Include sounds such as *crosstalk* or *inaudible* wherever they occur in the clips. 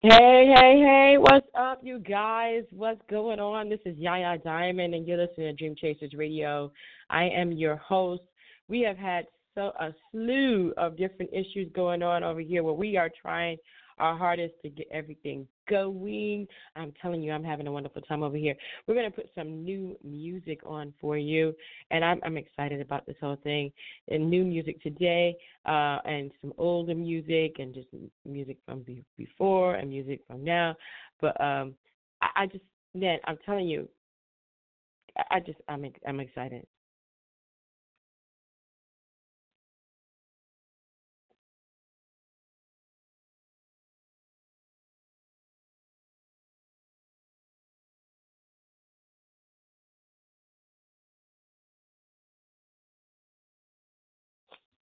Hey, hey, hey, what's up, you guys? What's going on? This is Yaya Diamond, and you're listening to Dream Chasers Radio. I am your host. We have had so a slew of different issues going on over here where we are trying our hardest to get everything going. I'm telling you, I'm having a wonderful time over here. We're going to put some new music on for you, and I'm, I'm excited about this whole thing. And new music today, uh, and some older music, and just music from be- before and music from now. But um, I, I just, man, I'm telling you, I, I just, I'm, I'm excited.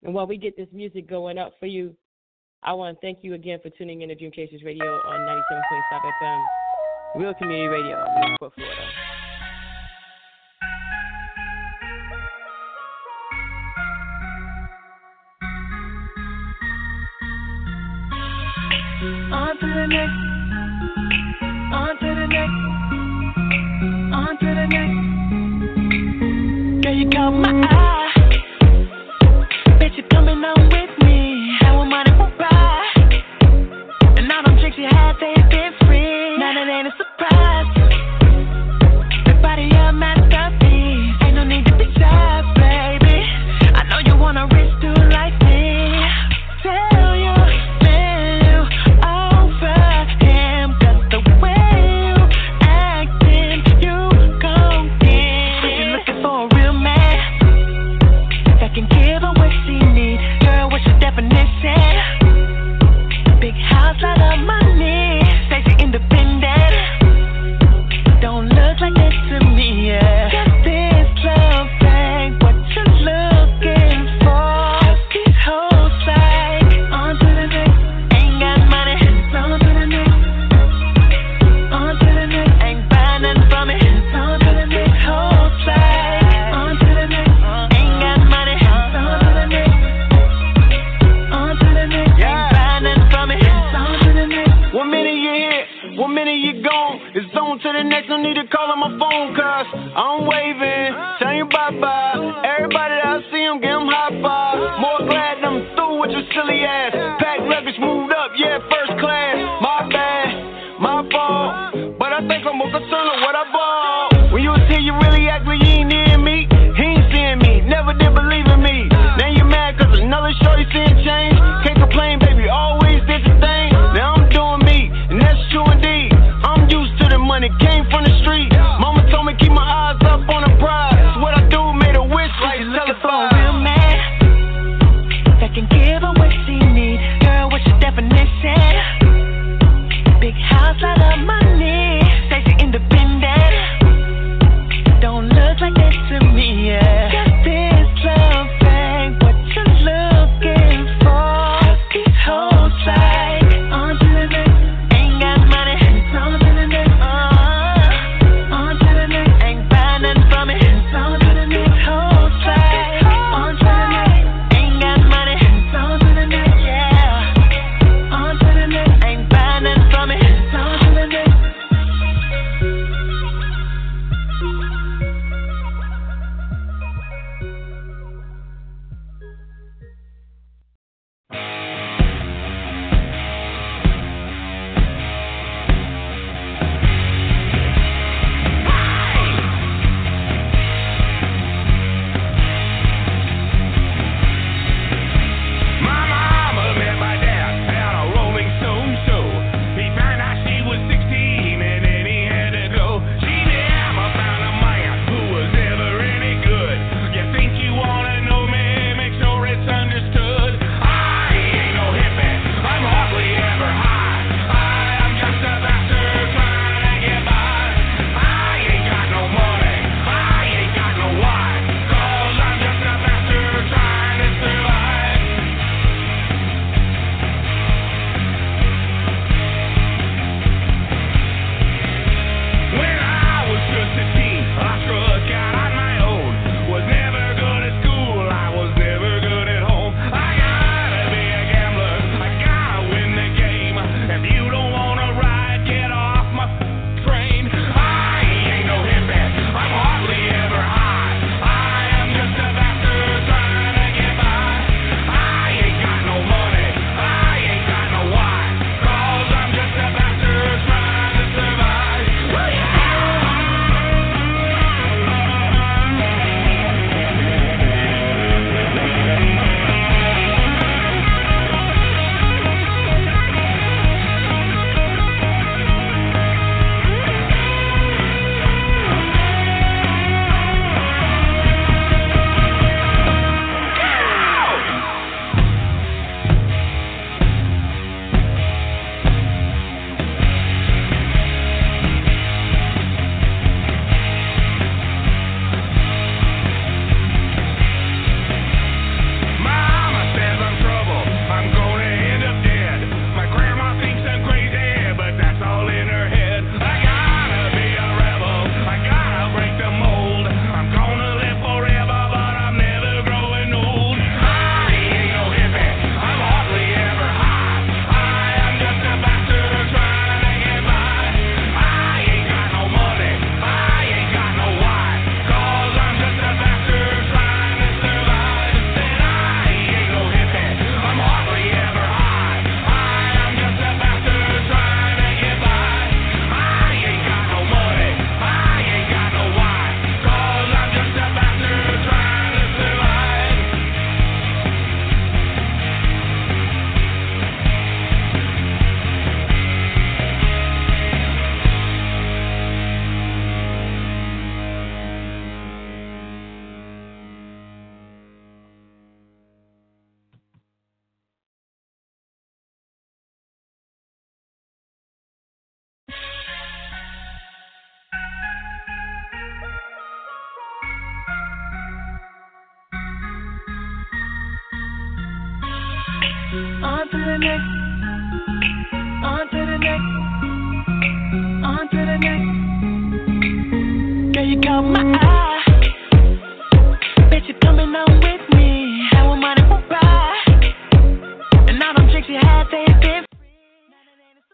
And while we get this music going up for you, I want to thank you again for tuning in to Dream Chasers Radio on 97.5 FM, Real Community Radio, Newport, Florida. On to the next, on to the next, on to the next. You my. Coming on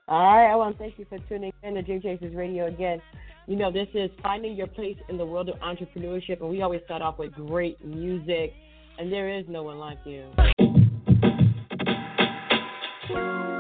All right, I want to thank you for tuning in to Dream Chasers Radio again. You know, this is finding your place in the world of entrepreneurship, and we always start off with great music, and there is no one like you. Thank you.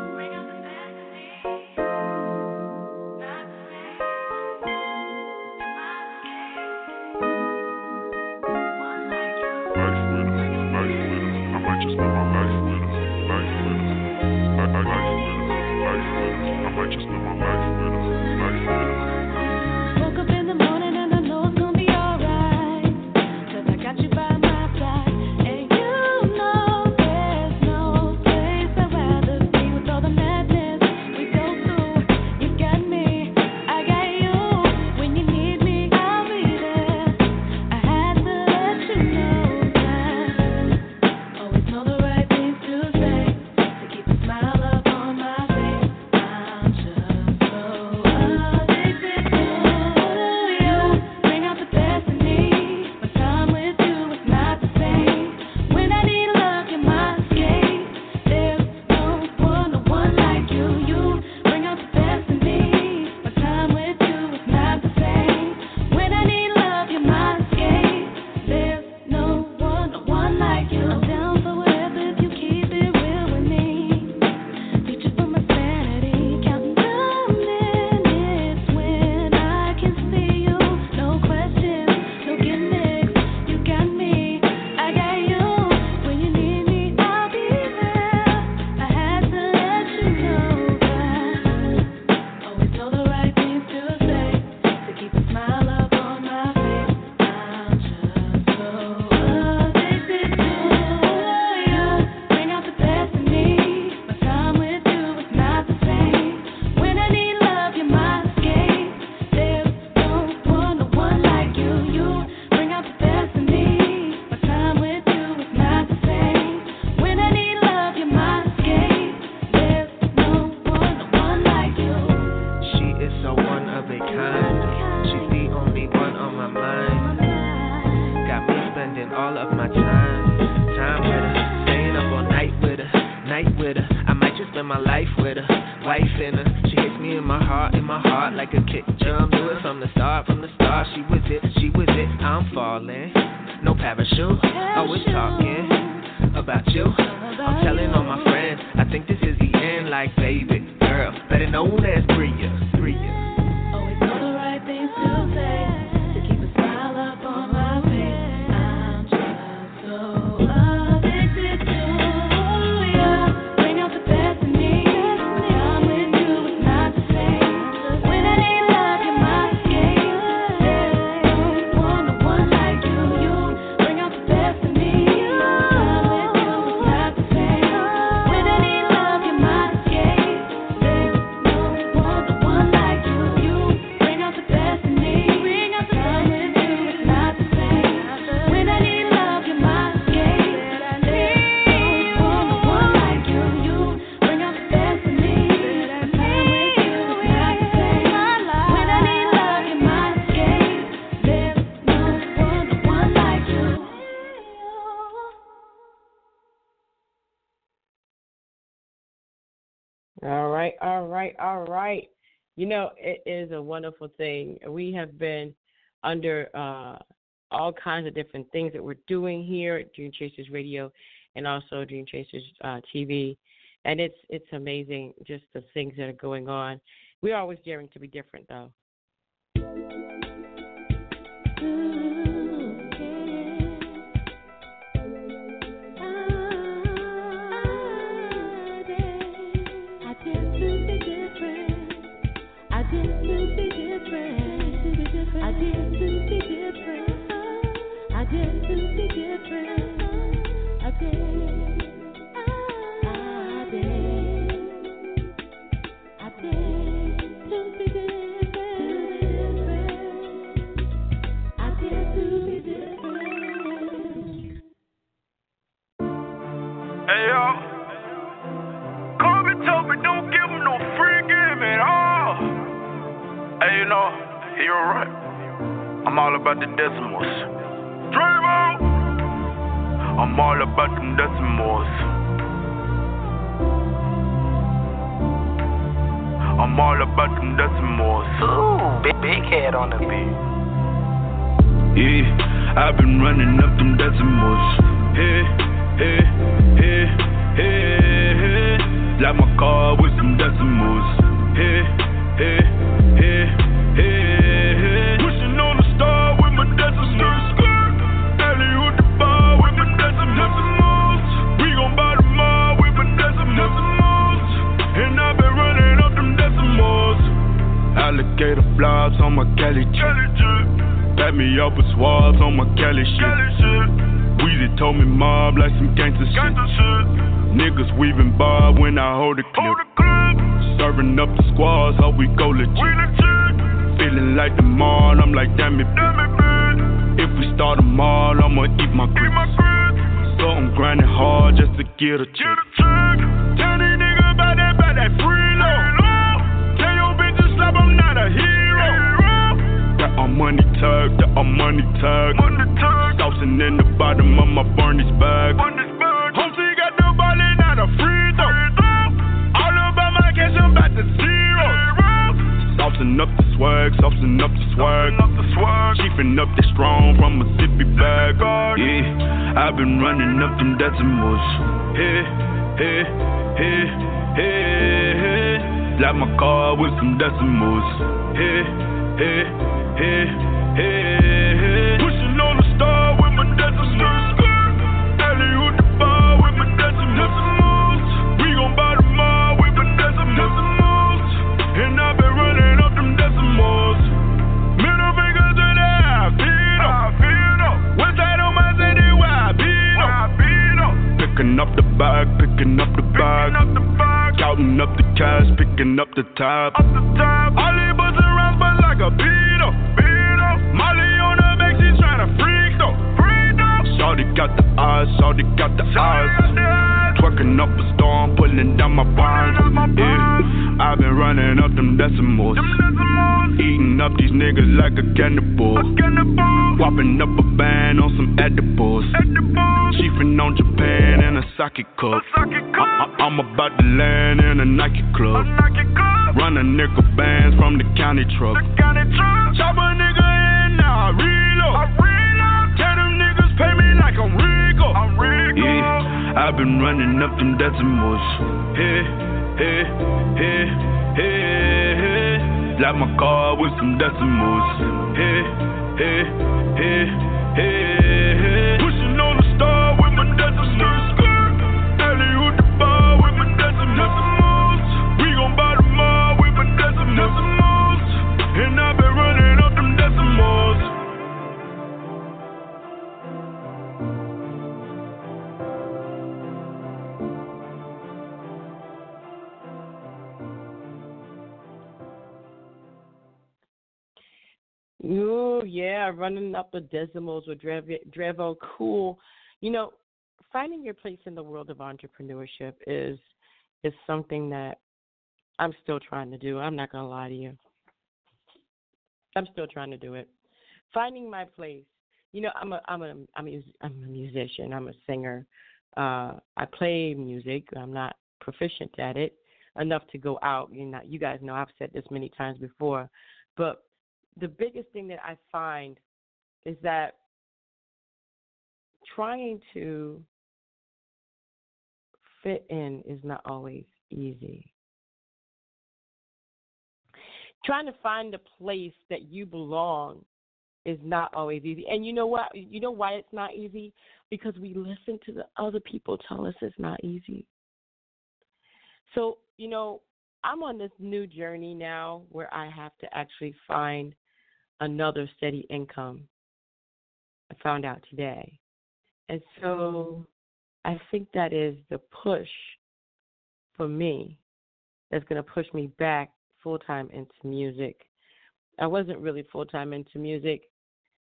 wonderful thing. We have been under uh, all kinds of different things that we're doing here at Dream Chasers Radio and also Dream Chasers uh, TV. And it's it's amazing just the things that are going on. We're always daring to be different, though. Mm-hmm. Saucing up the swag, saucing up the swag. Chiefing up the strong from Mississippi bag. Yeah, I've been running up them decimals. Hey, hey, hey, hey, hey. Like my car with some decimals. Hey, hey, hey, hey, hey. Picking up the bag, picking up the bag. Counting up the cash, picking up the tab. All these buzzing around, but like a beetle. Molly on the back, she tryna freak though. Shawty got the eyes, Shawty got the eyes. Twerking up a storm, pulling down my bonds. Yeah, I've been running up them decimals. Eating up these niggas like a cannibal. Whopping up a band on some edibles. Chiefing on Japan in a sake cup. I- am about to land in a Nike club. Running nickel bands from the county truck. Chop a nigga in, now I reload. Tell them niggas pay me like I'm Rico. I've been running up them decimals. Hey, hey, hey, hey, hey. Like my car with some decimals. Hey, hey, hey, hey, hey. Pushing on the star with my decimals. Alley with the bar with my decimals. We gon' buy the mall with my decimals. Ooh, yeah, running up the decimals with Drev- Drevo. Cool. You know, finding your place in the world of entrepreneurship is is something that I'm still trying to do. I'm not gonna lie to you. I'm still trying to do it. Finding my place. You know, I'm a I'm a I'm a, I'm a musician. I'm a singer. Uh, I play music. I'm not proficient at it enough to go out. You know, you guys know I've said this many times before, but the biggest thing that I find is that trying to fit in is not always easy. Trying to find a place that you belong is not always easy. And you know what? You know why it's not easy? Because we listen to the other people tell us it's not easy. So, you know, I'm on this new journey now where I have to actually find another steady income. I found out today. And so I think that is the push for me that's going to push me back full time into music. I wasn't really full time into music.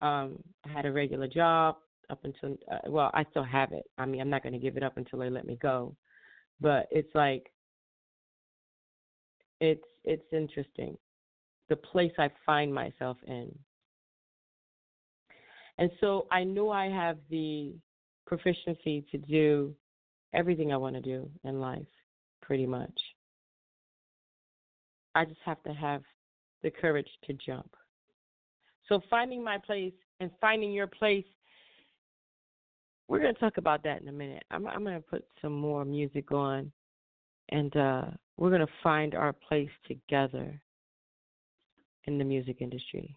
Um, I had a regular job up until, uh, well, I still have it. I mean, I'm not going to give it up until they let me go. But it's like, it's it's interesting the place I find myself in. And so I know I have the proficiency to do everything I want to do in life, pretty much. I just have to have the courage to jump. So finding my place and finding your place, we're going to talk about that in a minute. I'm, I'm going to put some more music on, and uh, we're going to find our place together in the music industry.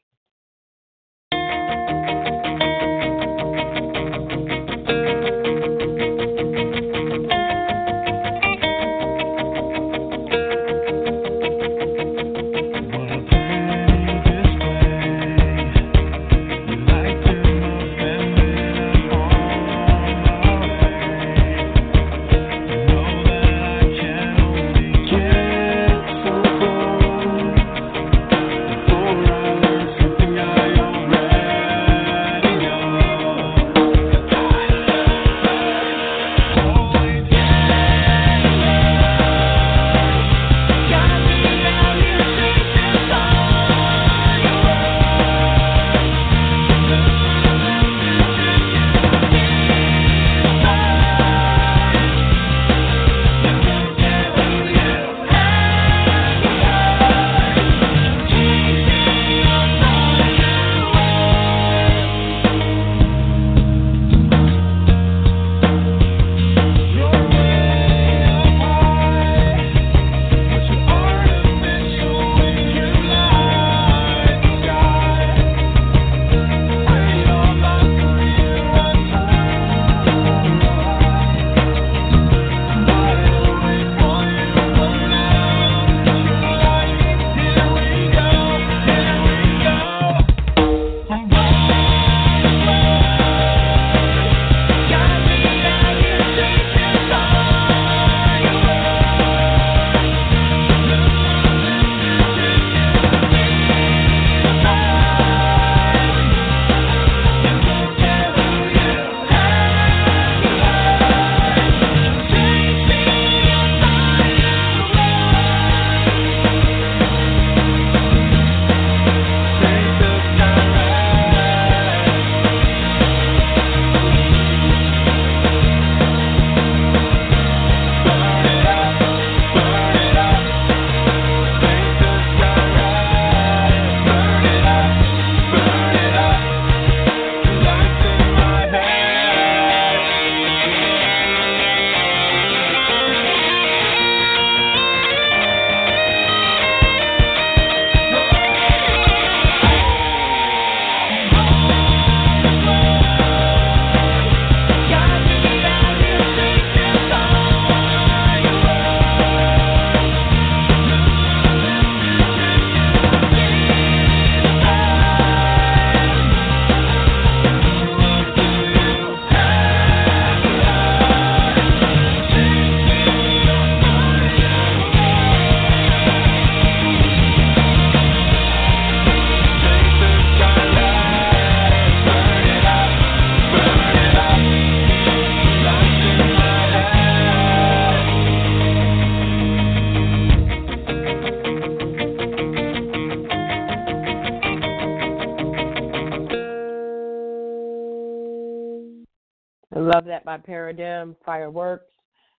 By Paradigm Fireworks.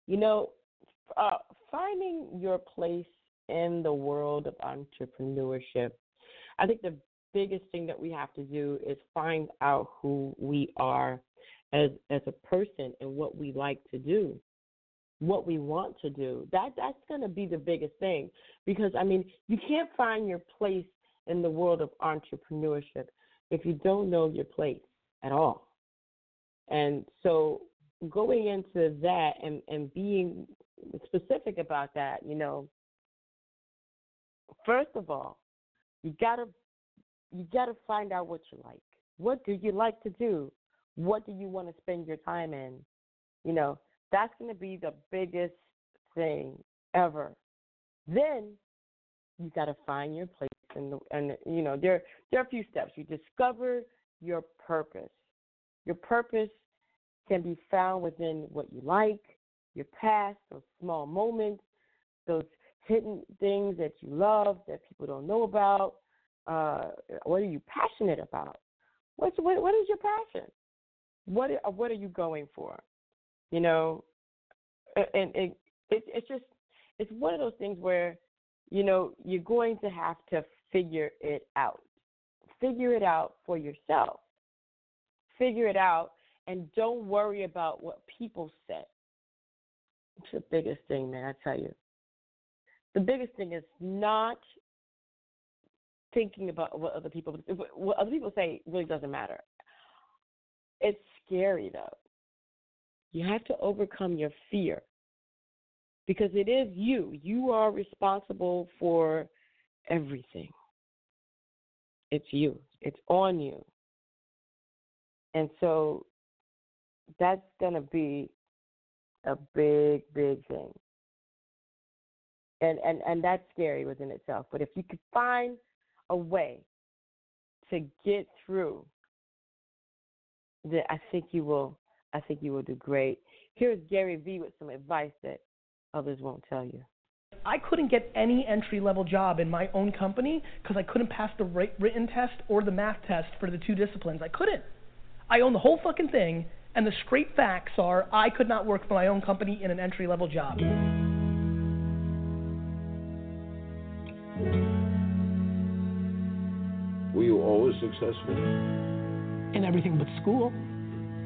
You know, uh, finding your place in the world of entrepreneurship, I think the biggest thing that we have to do is find out who we are as as a person and what we like to do, what we want to do. That that's going to be the biggest thing because I mean, you can't find your place in the world of entrepreneurship if you don't know your place at all. And so going into that and, and being specific about that, you know, first of all, you gotta you gotta find out what you like. What do you like to do? What do you want to spend your time in? You know, that's gonna be the biggest thing ever. Then you gotta find your place and and you know, there there are a few steps. You discover your purpose. Your purpose can be found within what you like, your past, those small moments, those hidden things that you love that people don't know about? Uh, what are you passionate about? What's what, what is your passion? What are, what are you going for? You know, and it, it it's just it's one of those things where you know you're going to have to figure it out. Figure it out for yourself. Figure it out and don't worry about what people say. It's the biggest thing, man, I tell you. The biggest thing is not thinking about what other people what other people say really doesn't matter. It's scary though. You have to overcome your fear because it is you. You are responsible for everything. It's you. It's on you. And so that's going to be a big, big thing. And, and, and that's scary within itself. But if you could find a way to get through, then I think you will. I think you will do great. Here's Gary Vee with some advice that others won't tell you. I couldn't get any entry level job in my own company because I couldn't pass the written test or the math test for the two disciplines. I couldn't. I own the whole fucking thing, and the straight facts are I could not work for my own company in an entry level job. Were you always successful? In everything but school.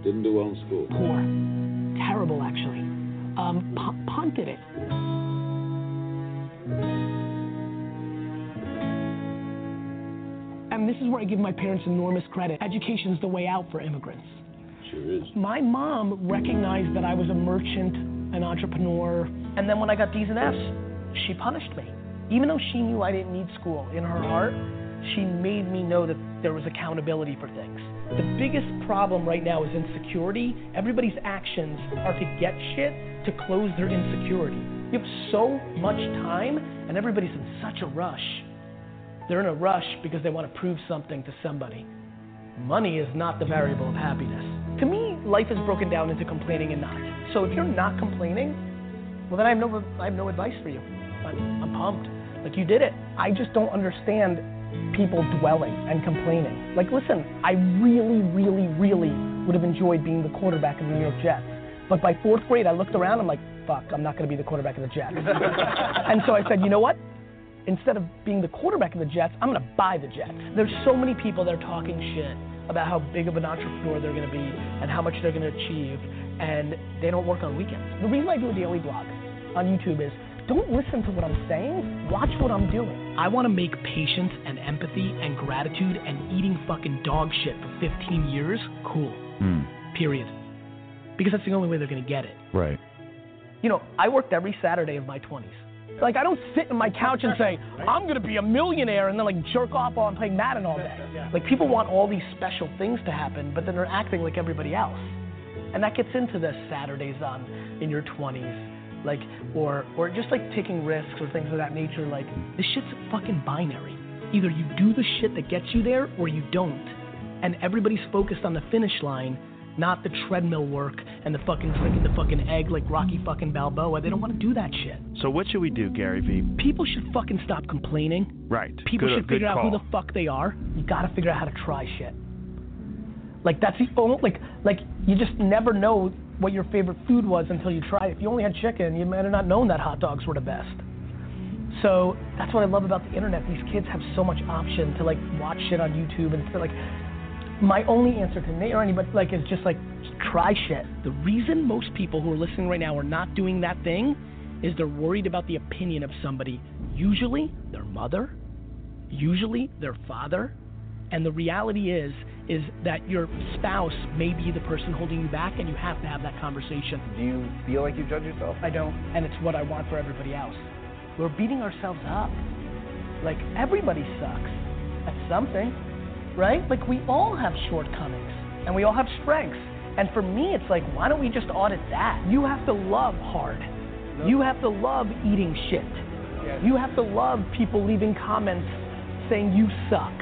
Didn't do well in school. Poor. Terrible, actually. Um, p- punted it. And this is where I give my parents enormous credit. Education's the way out for immigrants. Sure is. My mom recognized that I was a merchant, an entrepreneur, and then when I got D's and F's, she punished me. Even though she knew I didn't need school, in her heart, she made me know that there was accountability for things. The biggest problem right now is insecurity. Everybody's actions are to get shit to close their insecurity. You have so much time, and everybody's in such a rush. They're in a rush because they want to prove something to somebody. Money is not the variable of happiness. Life is broken down into complaining and not. So if you're not complaining, well, then I have no, I have no advice for you. I'm, I'm pumped. Like you did it. I just don't understand people dwelling and complaining. Like, listen, I really, really, really would have enjoyed being the quarterback of the New York Jets. But by fourth grade, I looked around, I'm like, fuck, I'm not going to be the quarterback of the Jets. *laughs* and so I said, you know what? Instead of being the quarterback of the Jets, I'm going to buy the Jets. There's so many people that are talking shit about how big of an entrepreneur they're going to be and how much they're going to achieve, and they don't work on weekends. The reason I do a daily blog on YouTube is don't listen to what I'm saying, watch what I'm doing. I want to make patience and empathy and gratitude and eating fucking dog shit for 15 years cool. Mm. Period. Because that's the only way they're going to get it. Right. You know, I worked every Saturday of my 20s. Like, I don't sit in my couch and say, I'm going to be a millionaire and then, like, jerk off while I'm playing Madden all day. Like, people want all these special things to happen, but then they're acting like everybody else. And that gets into the Saturdays on in your 20s like or or just like taking risks or things of that nature like this shit's fucking binary. Either you do the shit that gets you there or you don't. And everybody's focused on the finish line not the treadmill work and the fucking drinking the fucking egg like Rocky fucking Balboa. They don't want to do that shit. So what should we do, Gary Vee? People should fucking stop complaining. Right. People Good- should figure out who the fuck they are. You gotta figure out how to try shit. Like that's the only like like you just never know what your favorite food was until you try it. If you only had chicken, you might have not known that hot dogs were the best. So that's what I love about the internet. These kids have so much option to like watch shit on YouTube and to like. My only answer to Nate or anybody like is just like just try shit. The reason most people who are listening right now are not doing that thing is they're worried about the opinion of somebody. Usually their mother, usually their father, and the reality is is that your spouse may be the person holding you back and you have to have that conversation. Do you feel like you judge yourself? I don't, and it's what I want for everybody else. We're beating ourselves up. Like everybody sucks at something, right? Like we all have shortcomings and we all have strengths. And for me, it's like, why don't we just audit that? You have to love hard. You have to love eating shit. You have to love people leaving comments saying you suck.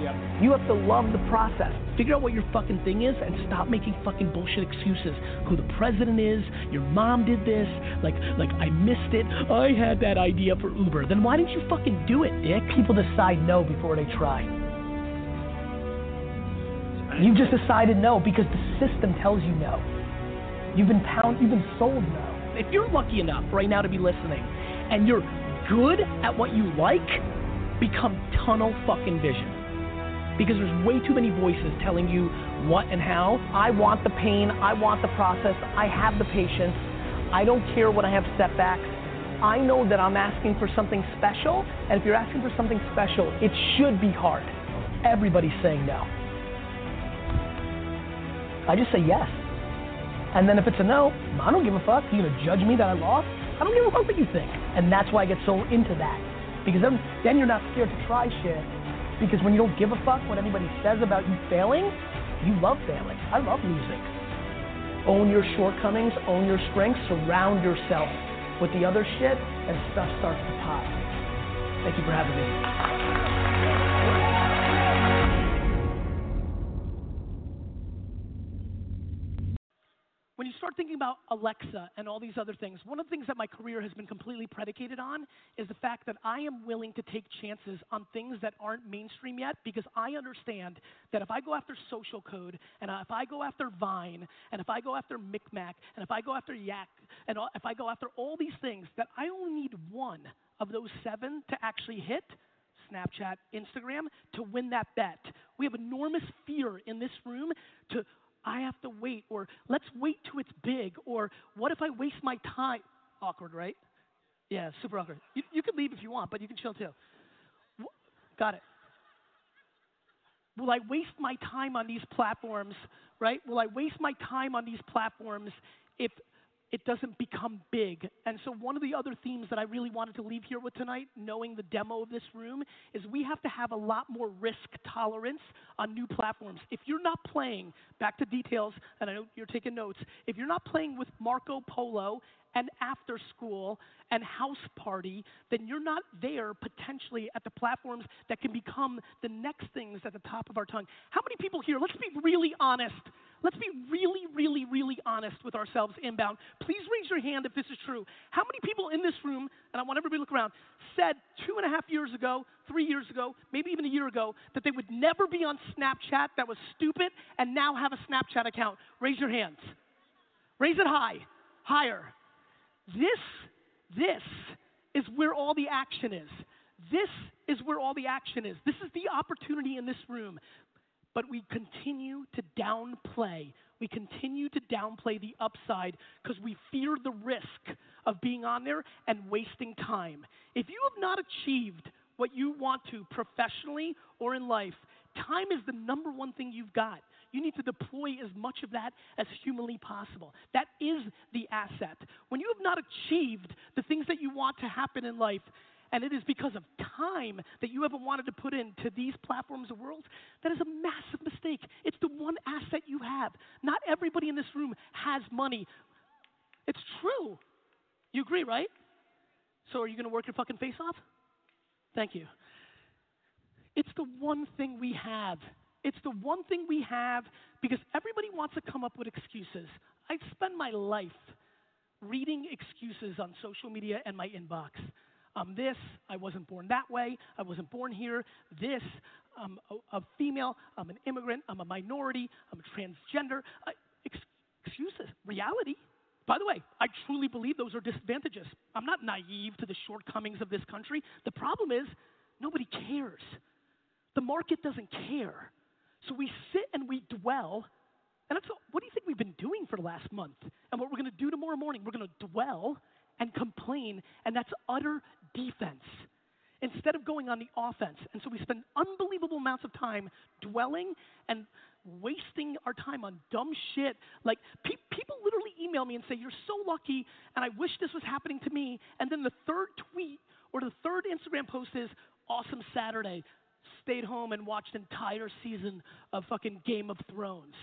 Yep. You have to love the process. Figure out what your fucking thing is and stop making fucking bullshit excuses. Who the president is, your mom did this, like like I missed it. I had that idea for Uber. Then why didn't you fucking do it, dick? People decide no before they try. You just decided no because the system tells you no. You've been pound you've been sold no. If you're lucky enough right now to be listening and you're good at what you like, become tunnel fucking vision. Because there's way too many voices telling you what and how. I want the pain, I want the process, I have the patience, I don't care when I have setbacks. I know that I'm asking for something special, and if you're asking for something special, it should be hard. Everybody's saying no. I just say yes. And then if it's a no, I don't give a fuck. You're gonna judge me that I lost? I don't give a fuck what you think. And that's why I get so into that. Because then, then you're not scared to try shit. Because when you don't give a fuck what anybody says about you failing, you love failing. I love losing. Own your shortcomings, own your strengths, surround yourself with the other shit, and stuff starts to pop. Thank you for having me. Thinking about Alexa and all these other things, one of the things that my career has been completely predicated on is the fact that I am willing to take chances on things that aren't mainstream yet because I understand that if I go after social code and if I go after Vine and if I go after Micmac and if I go after Yak and if I go after all these things, that I only need one of those seven to actually hit. Snapchat, Instagram, to win that bet. We have enormous fear in this room to, I have to wait, or let's wait till it's big, or what if I waste my time? Awkward, right? Yeah, super awkward. You, you can leave if you want, but you can chill too. Got it. Will I waste my time on these platforms, right? Will I waste my time on these platforms if it doesn't become big. And so, one of the other themes that I really wanted to leave here with tonight, knowing the demo of this room, is we have to have a lot more risk tolerance on new platforms. If you're not playing, back to details, and I know you're taking notes, if you're not playing with Marco Polo and After School and House Party, then you're not there potentially at the platforms that can become the next things at the top of our tongue. How many people here, let's be really honest. Let's be really, really, really honest with ourselves inbound. Please raise your hand if this is true. How many people in this room, and I want everybody to look around, said two and a half years ago, three years ago, maybe even a year ago, that they would never be on Snapchat, that was stupid, and now have a Snapchat account? Raise your hands. Raise it high, higher. This, this is where all the action is. This is where all the action is. This is the opportunity in this room. But we continue to downplay. We continue to downplay the upside because we fear the risk of being on there and wasting time. If you have not achieved what you want to professionally or in life, time is the number one thing you've got. You need to deploy as much of that as humanly possible. That is the asset. When you have not achieved the things that you want to happen in life, and it is because of time that you haven't wanted to put into these platforms of worlds, that is a massive mistake. It's the one asset you have. Not everybody in this room has money. It's true. You agree, right? So are you going to work your fucking face off? Thank you. It's the one thing we have. It's the one thing we have because everybody wants to come up with excuses. I spend my life reading excuses on social media and my inbox. I'm this, I wasn't born that way, I wasn't born here, this, I'm a, a female, I'm an immigrant, I'm a minority, I'm a transgender. I, ex- excuses. Reality. By the way, I truly believe those are disadvantages. I'm not naive to the shortcomings of this country. The problem is, nobody cares. The market doesn't care. So we sit and we dwell. And that's what do you think we've been doing for the last month? And what we're going to do tomorrow morning, we're going to dwell and complain, and that's utter defense instead of going on the offense. And so we spend unbelievable amounts of time dwelling and wasting our time on dumb shit. Like pe- people literally email me and say, "You're so lucky," and I wish this was happening to me. And then the third tweet or the third Instagram post is, "Awesome Saturday." Stayed home and watched entire season of fucking Game of Thrones.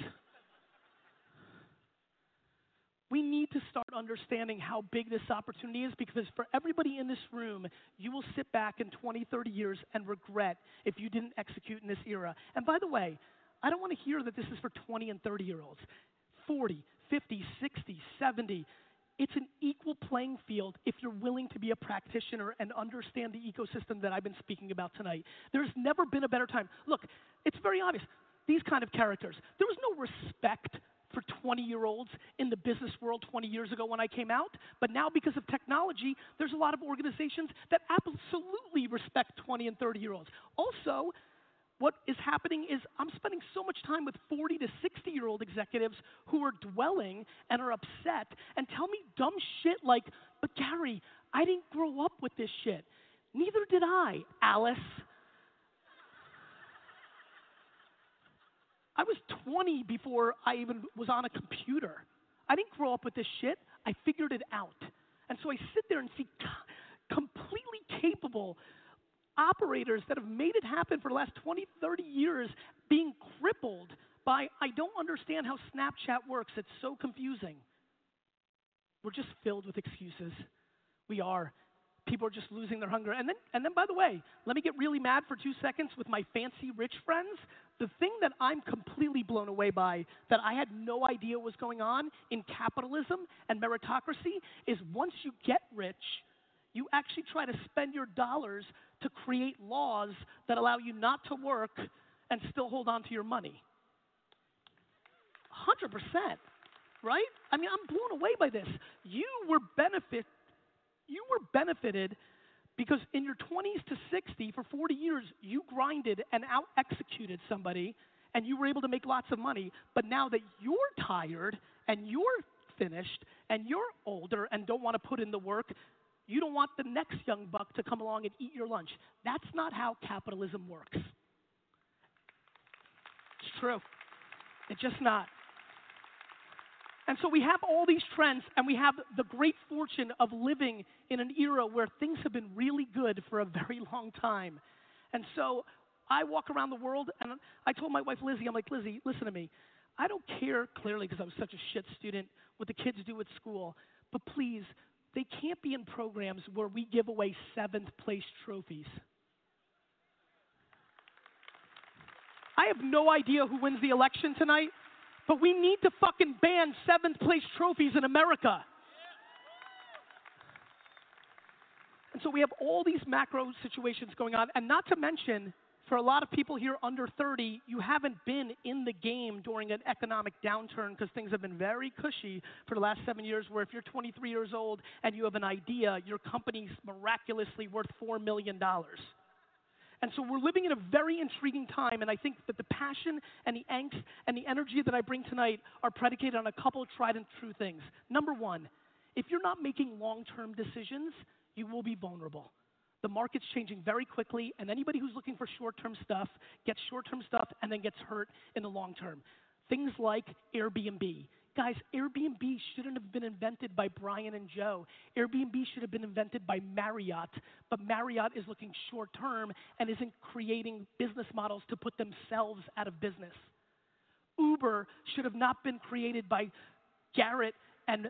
We need to start understanding how big this opportunity is because for everybody in this room, you will sit back in 20, 30 years and regret if you didn't execute in this era. And by the way, I don't want to hear that this is for 20 and 30 year olds. 40, 50, 60, 70. It's an equal playing field if you're willing to be a practitioner and understand the ecosystem that I've been speaking about tonight. There's never been a better time. Look, it's very obvious. These kind of characters, there was no respect for 20 year olds in the business world 20 years ago when I came out. But now, because of technology, there's a lot of organizations that absolutely respect 20 and 30 year olds. Also, what is happening is I'm spending so much time with 40 to 60 year old executives who are dwelling and are upset and tell me dumb shit like, but Gary, I didn't grow up with this shit. Neither did I, Alice. I was 20 before I even was on a computer. I didn't grow up with this shit. I figured it out. And so I sit there and see completely capable operators that have made it happen for the last 20, 30 years being crippled by, I don't understand how Snapchat works. It's so confusing. We're just filled with excuses. We are. People are just losing their hunger. And then, and then, by the way, let me get really mad for two seconds with my fancy rich friends. The thing that I'm completely blown away by, that I had no idea was going on in capitalism and meritocracy, is once you get rich, you actually try to spend your dollars to create laws that allow you not to work and still hold on to your money. 100%, right? I mean, I'm blown away by this. You were benefit you were benefited because in your 20s to 60 for 40 years you grinded and out executed somebody and you were able to make lots of money, but now that you're tired and you're finished and you're older and don't want to put in the work, you don't want the next young buck to come along and eat your lunch. That's not how capitalism works. It's true. It's just not. And so we have all these trends, and we have the great fortune of living in an era where things have been really good for a *laughs* very long time. And so I walk around the world, and I told my wife Lizzie, I'm like, Lizzie, listen to me. I don't care clearly because I was such a shit student what the kids do at school, but please they can't be in programs where we give away seventh place trophies. I have no idea who wins the election tonight, but we need to fucking ban seventh place trophies in America. And so we have all these macro situations going on, and not to mention for a lot of people here under 30, you haven't been in the game during an economic downturn because things have been very cushy for the last seven years. Where if you're 23 years old and you have an idea, your company's miraculously worth $4 million. And so we're living in a very intriguing time, and I think that the passion and the angst and the energy that I bring tonight are predicated on a couple tried and true things. Number one, if you're not making long term decisions, you will be vulnerable. The market's changing very quickly, and anybody who's looking for short term stuff gets short term stuff and then gets hurt in the long term. Things like Airbnb. Guys, Airbnb shouldn't have been invented by Brian and Joe. Airbnb should have been invented by Marriott, but Marriott is looking short term and isn't creating business models to put themselves out of business. Uber should have not been created by Garrett and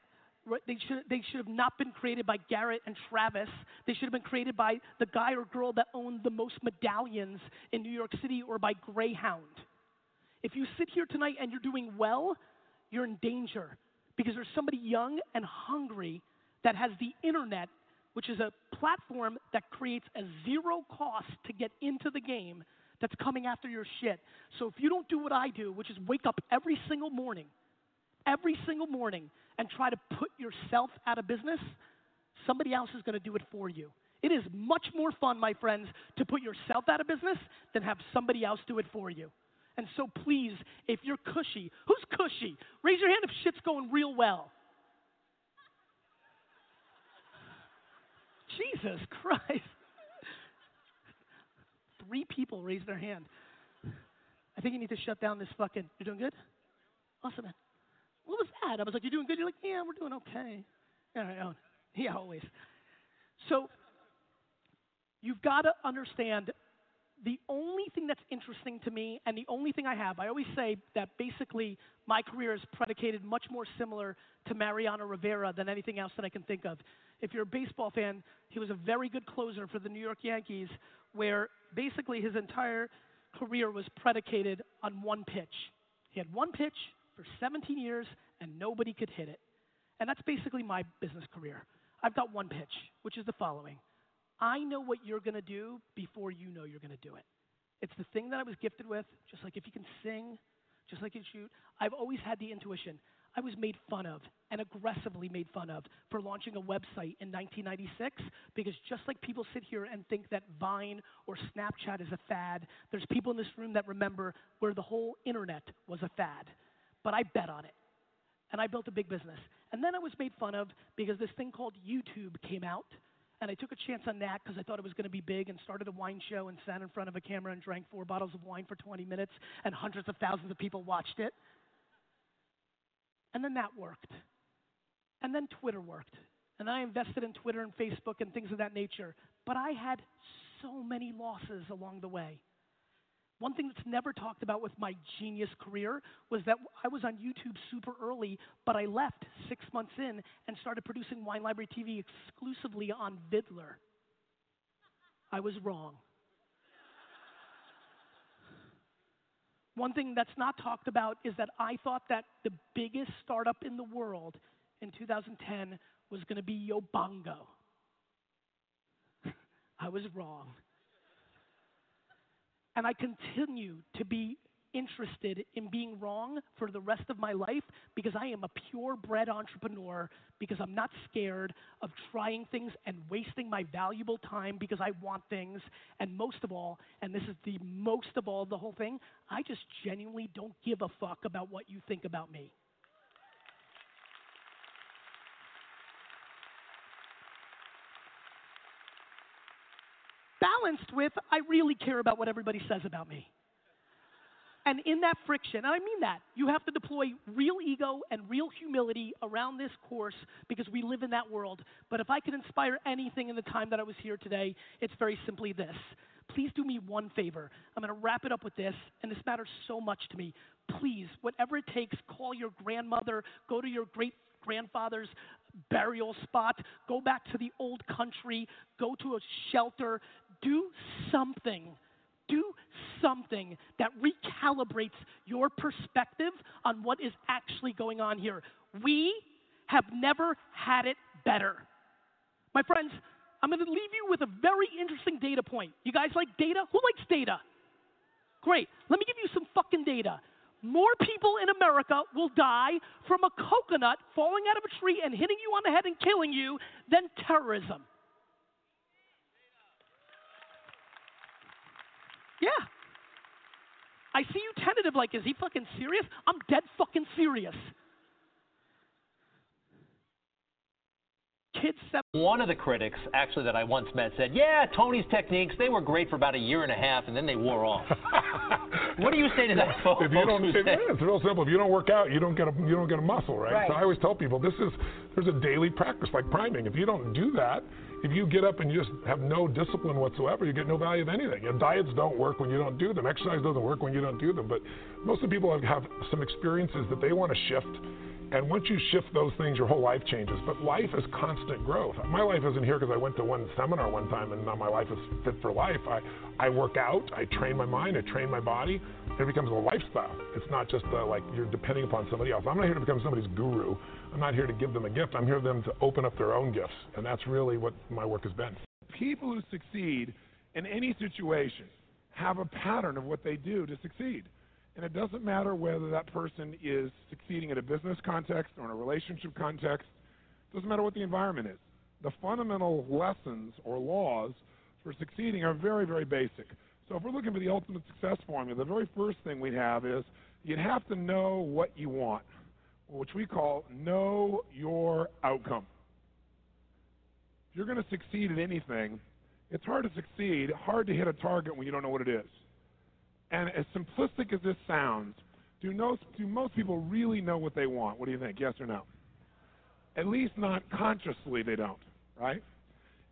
they should, they should have not been created by Garrett and Travis. They should have been created by the guy or girl that owned the most medallions in New York City or by Greyhound. If you sit here tonight and you're doing well, you're in danger because there's somebody young and hungry that has the internet, which is a platform that creates a zero cost to get into the game that's coming after your shit. So if you don't do what I do, which is wake up every single morning, every single morning and try to put yourself out of business, somebody else is going to do it for you. It is much more fun, my friends, to put yourself out of business than have somebody else do it for you. And so please, if you're cushy, who's cushy? Raise your hand if shit's going real well. *laughs* Jesus Christ. *laughs* Three people raised their hand. I think you need to shut down this fucking. You're doing good? Awesome, man what was that? I was like, you're doing good? You're like, yeah, we're doing okay. *laughs* Yeah, always. So you've got to understand the only thing that's interesting to me, and the only thing I have, I always say that basically my career is predicated much more similar to Mariano Rivera than anything else that I can think of. If you're a baseball fan, he was a very good closer for the New York Yankees, where basically his entire career was predicated on one pitch. He had one pitch for 17 years, and nobody could hit it. And that's basically my business career. I've got one pitch, which is the following I know what you're going to do before you know you're going to do it. It's the thing that I was gifted with, just like if you can sing, just like you shoot. I've always had the intuition. I was made fun of and aggressively made fun of for launching a website in 1996 because just like people sit here and think that Vine or Snapchat is a fad, there's people in this room that remember where the whole internet was a fad. But I bet on it. And I built a big business. And then I was made fun of because this thing called YouTube came out. And I took a chance on that because I thought it was going to be big and started a wine show and sat in front of a camera and drank four bottles of wine for 20 minutes and hundreds of thousands of people watched it. And then that worked. And then Twitter worked. And I invested in Twitter and Facebook and things of that nature. But I had so many losses along the way. One thing that's never talked about with my genius career was that I was on YouTube super early, but I left six months in and started producing Wine Library TV exclusively on Viddler. I was wrong. One thing that's not talked about is that I thought that the biggest startup in the world in 2010 was going to be Yobongo. *laughs* I was wrong. And I continue to be interested in being wrong for the rest of my life because I am a purebred entrepreneur because I'm not scared of trying things and wasting my valuable time because I want things. And most of all, and this is the most of all, the whole thing, I just genuinely don't give a fuck about what you think about me. Balanced with, I really care about what everybody says about me. And in that friction, and I mean that, you have to deploy real ego and real humility around this course because we live in that world. But if I could inspire anything in the time that I was here today, it's very simply this. Please do me one favor. I'm going to wrap it up with this, and this matters so much to me. Please, whatever it takes, call your grandmother, go to your great grandfather's burial spot, go back to the old country, go to a shelter, do something do something that recalibrates your perspective on what is actually going on here. We have never had it better. My friends, I'm going to leave you with a very interesting data point. You guys like data? Who likes data? Great. Let me give you some fucking data. More people in America will die from a coconut falling out of a tree and hitting you on the head and killing you than terrorism. Yeah. I see you tentative like, is he fucking serious? I'm dead fucking serious. Kids seven. One of the critics, actually, that I once met said, Yeah, Tony's techniques, they were great for about a year and a half, and then they wore off. *laughs* what do you say to that, folks? If you don't, who if, say- it's real simple. If you don't work out, you don't get a you don't get a muscle, right? Right. So I always tell people this is there's a daily practice like priming. If you don't do that, if you get up and you just have no discipline whatsoever, you get no value of anything. Your diets don't work when you don't do them. Exercise doesn't work when you don't do them. But most of the people have, have some experiences that they want to shift. And once you shift those things, your whole life changes. But life is constant growth. My life isn't here because I went to one seminar one time and now my life is fit for life. I, I work out, I train my mind, I train my body. It becomes a lifestyle. It's not just like you're depending upon somebody else. I'm not here to become somebody's guru. I'm not here to give them a gift. I'm here for them to open up their own gifts. And that's really what my work has been. People who succeed in any situation have a pattern of what they do to succeed. And it doesn't matter whether that person is succeeding in a business context or in a relationship context. It doesn't matter what the environment is. The fundamental lessons or laws for succeeding are very, very basic. So if we're looking for the ultimate success formula, the very first thing we'd have is you'd have to know what you want, which we call know your outcome. If you're going to succeed at anything, it's hard to succeed, hard to hit a target when you don't know what it is. And as simplistic as this sounds, do, no, do most people really know what they want? What do you think? Yes or no? At least not consciously, they don't, right?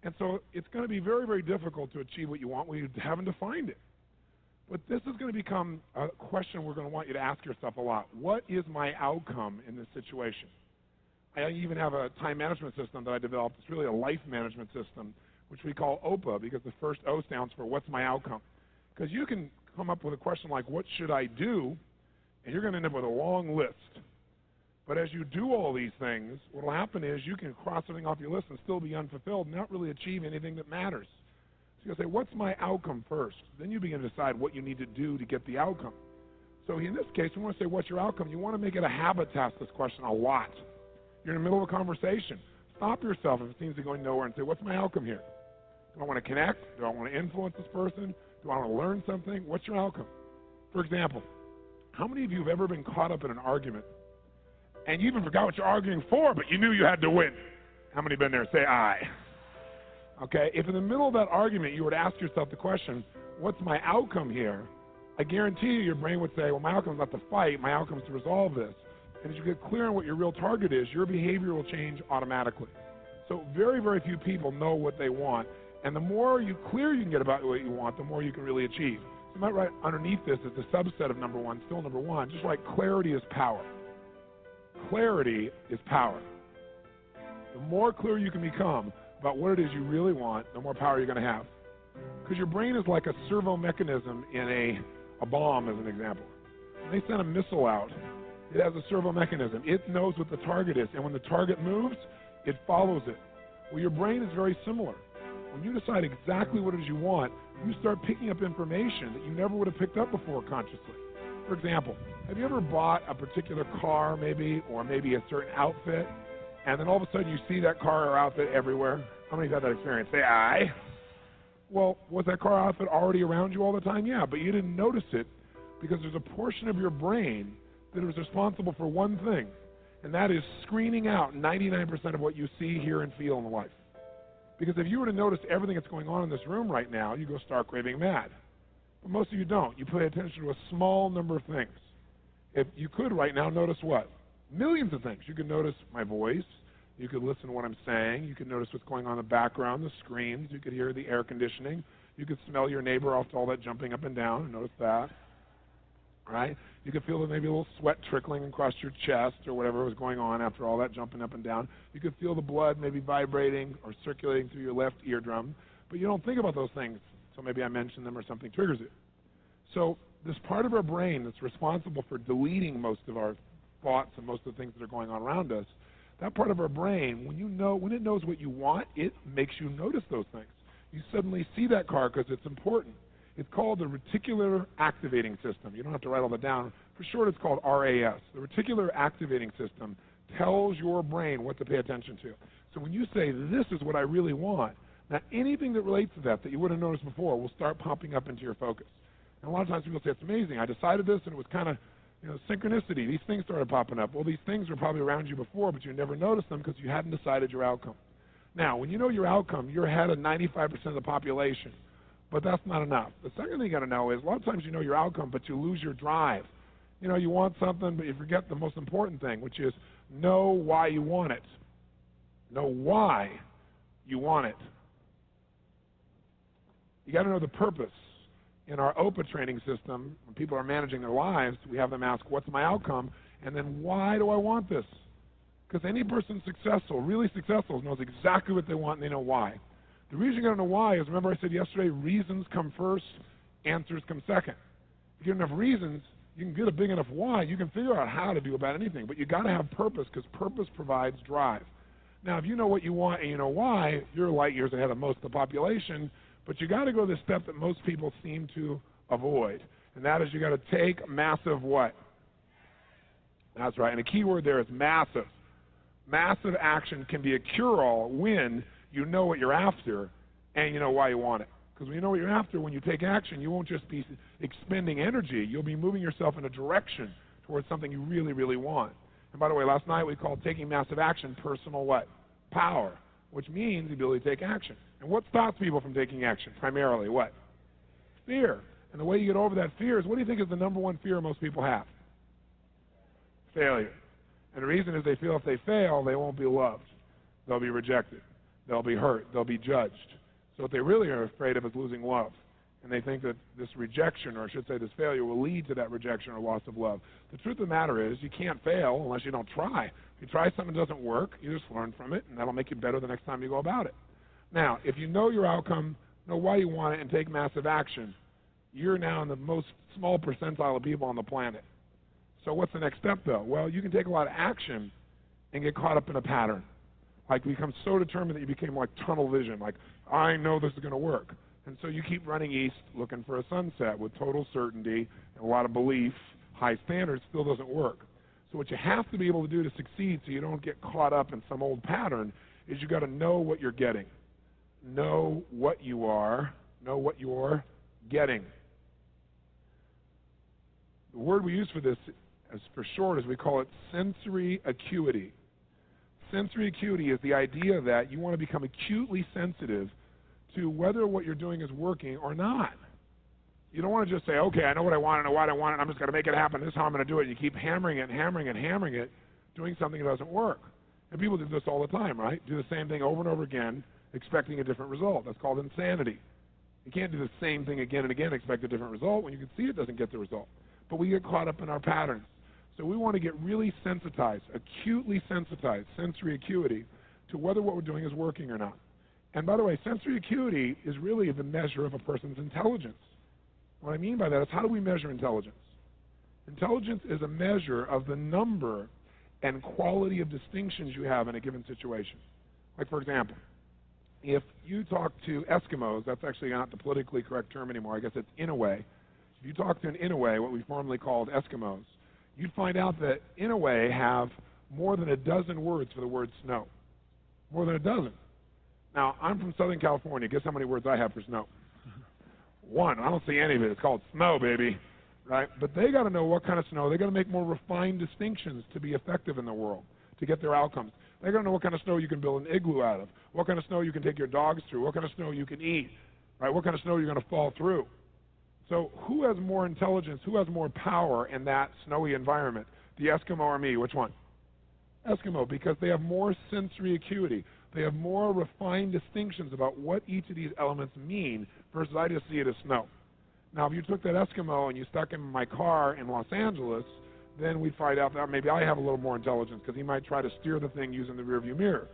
And so it's going to be very, very difficult to achieve what you want when you haven't defined it. But this is going to become a question we're going to want you to ask yourself a lot. What is my outcome in this situation? I even have a time management system that I developed. It's really a life management system, which we call OPA because the first O stands for what's my outcome. Because you can come up with a question like, what should I do? And you're going to end up with a long list. But as you do all these things, what will happen is you can cross something off your list and still be unfulfilled, not really achieve anything that matters. So you say, what's my outcome first? Then you begin to decide what you need to do to get the outcome. So in this case, we want to say, what's your outcome? You want to make it a habit to ask this question a lot. You're in the middle of a conversation. Stop yourself if it seems to be going nowhere and say, what's my outcome here? Do I want to connect? Do I want to influence this person? Do I want to learn something? What's your outcome? For example, how many of you have ever been caught up in an argument and you even forgot what you're arguing for, but you knew you had to win? How many been there? Say I. Okay, if in the middle of that argument you were to ask yourself the question, what's my outcome here? I guarantee you your brain would say, well, my outcome is not to fight, my outcome is to resolve this. And as you get clear on what your real target is, your behavior will change automatically. So very, very few people know what they want. And the more you clear you can get about what you want, the more you can really achieve. So might write underneath this is a subset of number one, still number one. Just like clarity is power. Clarity is power. The more clear you can become about what it is you really want, the more power you're going to have. Because your brain is like a servo mechanism in a, a bomb, as an example. When they send a missile out, it has a servo mechanism. It knows what the target is, and when the target moves, it follows it. Well, your brain is very similar. When you decide exactly what it is you want, you start picking up information that you never would have picked up before consciously. For example, have you ever bought a particular car, maybe, or maybe a certain outfit, and then all of a sudden you see that car or outfit everywhere? How many have had that experience? Say I. Well, was that car outfit already around you all the time? Yeah, but you didn't notice it because there's a portion of your brain that is responsible for one thing, and that is screening out 99% of what you see, hear, and feel in life. Because if you were to notice everything that's going on in this room right now, you go stark raving mad. But most of you don't. You pay attention to a small number of things. If you could right now notice what? Millions of things. You could notice my voice. You could listen to what I'm saying. You could notice what's going on in the background, the screens. You could hear the air conditioning. You could smell your neighbor after all that jumping up and down notice that. Right? You could feel maybe a little sweat trickling across your chest or whatever was going on after all that jumping up and down. You could feel the blood maybe vibrating or circulating through your left eardrum. But you don't think about those things. So maybe I mention them or something triggers it. So this part of our brain that's responsible for deleting most of our thoughts and most of the things that are going on around us, that part of our brain, when you know when it knows what you want, it makes you notice those things. You suddenly see that car because it's important. It's called the reticular activating system. You don't have to write all that down. For short, it's called RAS. The reticular activating system tells your brain what to pay attention to. So when you say, This is what I really want, now anything that relates to that that you wouldn't have noticed before will start popping up into your focus. And a lot of times people say, It's amazing. I decided this and it was kind of you know, synchronicity. These things started popping up. Well, these things were probably around you before, but you never noticed them because you hadn't decided your outcome. Now, when you know your outcome, you're ahead of 95% of the population. But that's not enough. The second thing you got to know is a lot of times you know your outcome, but you lose your drive. You know, you want something, but you forget the most important thing, which is know why you want it. Know why you want it. You got to know the purpose. In our OPA training system, when people are managing their lives, we have them ask, What's my outcome? And then, why do I want this? Because any person successful, really successful, knows exactly what they want and they know why. The reason you got to know why is remember I said yesterday, reasons come first, answers come second. If you get enough reasons, you can get a big enough why, you can figure out how to do about anything. But you got to have purpose because purpose provides drive. Now, if you know what you want and you know why, you're light years ahead of most of the population. But you got to go the step that most people seem to avoid, and that is you got to take massive what? That's right. And the key word there is massive. Massive action can be a cure-all when you know what you're after and you know why you want it. Because when you know what you're after, when you take action, you won't just be expending energy. You'll be moving yourself in a direction towards something you really, really want. And by the way, last night we called taking massive action personal what? Power, which means the ability to take action. And what stops people from taking action? Primarily what? Fear. And the way you get over that fear is what do you think is the number one fear most people have? Failure. And the reason is they feel if they fail, they won't be loved. They'll be rejected. They'll be hurt. They'll be judged. So what they really are afraid of is losing love. And they think that this rejection, or I should say this failure, will lead to that rejection or loss of love. The truth of the matter is, you can't fail unless you don't try. If you try something that doesn't work, you just learn from it, and that'll make you better the next time you go about it. Now, if you know your outcome, know why you want it, and take massive action, you're now in the most small percentile of people on the planet. So what's the next step, though? Well, you can take a lot of action and get caught up in a pattern. Like become so determined that you became like tunnel vision, like I know this is going to work. And so you keep running east looking for a sunset with total certainty and a lot of belief, high standards, still doesn't work. So what you have to be able to do to succeed so you don't get caught up in some old pattern is you got to know what you're getting. Know what you are, know what you're getting. The word we use for this as for short is we call it sensory acuity. Sensory acuity is the idea that you want to become acutely sensitive to whether what you're doing is working or not. You don't want to just say, okay, I know what I want, I know what I want, and I'm just going to make it happen. This is how I'm going to do it. And You keep hammering it and hammering it and hammering it, doing something that doesn't work. And people do this all the time, right? Do the same thing over and over again, expecting a different result. That's called insanity. You can't do the same thing again and again, expect a different result when you can see it doesn't get the result. But we get caught up in our patterns. So we want to get really sensitized, acutely sensitized, sensory acuity, to whether what we're doing is working or not. And by the way, sensory acuity is really the measure of a person's intelligence. What I mean by that is how do we measure intelligence? Intelligence is a measure of the number and quality of distinctions you have in a given situation. Like, for example, if you talk to Eskimos, that's actually not the politically correct term anymore, I guess it's Inuit. If you talk to an Inuit, what we formerly called Eskimos, you'd find out that Inuit have more than a dozen words for the word snow. More than a dozen. Now, I'm from Southern California. Guess how many words I have for snow? *laughs* One. I don't see any of it. It's called snow, baby. Right? But they got to know what kind of snow. They got to make more refined distinctions to be effective in the world, to get their outcomes. They got to know what kind of snow you can build an igloo out of, what kind of snow you can take your dogs through, what kind of snow you can eat, right? What kind of snow you're going to fall through. So, who has more intelligence? Who has more power in that snowy environment? The Eskimo or me? Which one? Eskimo, because they have more sensory acuity. They have more refined distinctions about what each of these elements mean versus I just see it as snow. Now, if you took that Eskimo and you stuck him in my car in Los Angeles, then we'd find out that maybe I have a little more intelligence because he might try to steer the thing using the rearview mirror,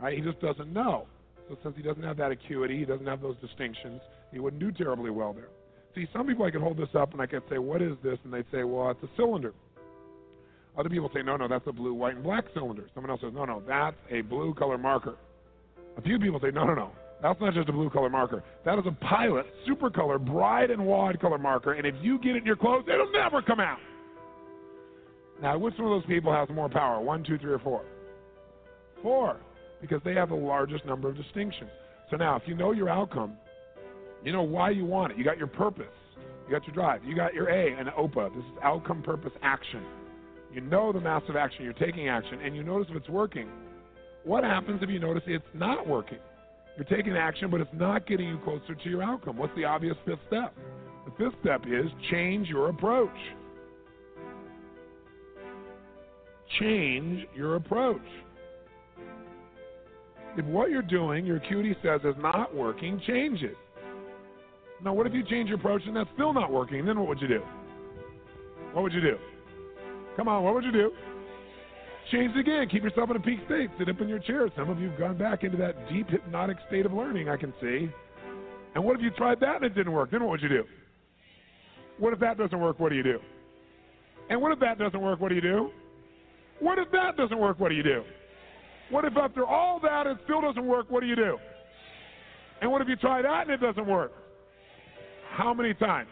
right? He just doesn't know. So since he doesn't have that acuity, he doesn't have those distinctions, he wouldn't do terribly well there. See, some people I could hold this up and I could say, "What is this?" and they'd say, "Well, it's a cylinder." Other people say, "No, no, that's a blue, white, and black cylinder." Someone else says, "No, no, that's a blue color marker." A few people say, "No, no, no, that's not just a blue color marker. That is a pilot super color, bright and wide color marker, and if you get it in your clothes, it'll never come out." Now, which one of those people has more power? One, two, three, or four? Four, because they have the largest number of distinctions. So now, if you know your outcome, you know why you want it. You got your purpose. You got your drive. You got your A and OPA. This is outcome, purpose, action. You know the massive action. You're taking action, and you notice if it's working. What happens if you notice it's not working? You're taking action, but it's not getting you closer to your outcome. What's the obvious fifth step? The fifth step is change your approach. Change your approach. If what you're doing, your acuity says, is not working, change it. Now, what if you change your approach and that's still not working? Then what would you do? What would you do? Come on, what would you do? Change again. Keep yourself in a peak state. Sit up in your chair. Some of you have gone back into that deep hypnotic state of learning, I can see. And what if you tried that and it didn't work? Then what would you do? What if that doesn't work? What do you do? And what if that doesn't work? What do you do? What if that doesn't work? What do you do? What if after all that it still doesn't work? What do you do? And what if you try that and it doesn't work? How many times?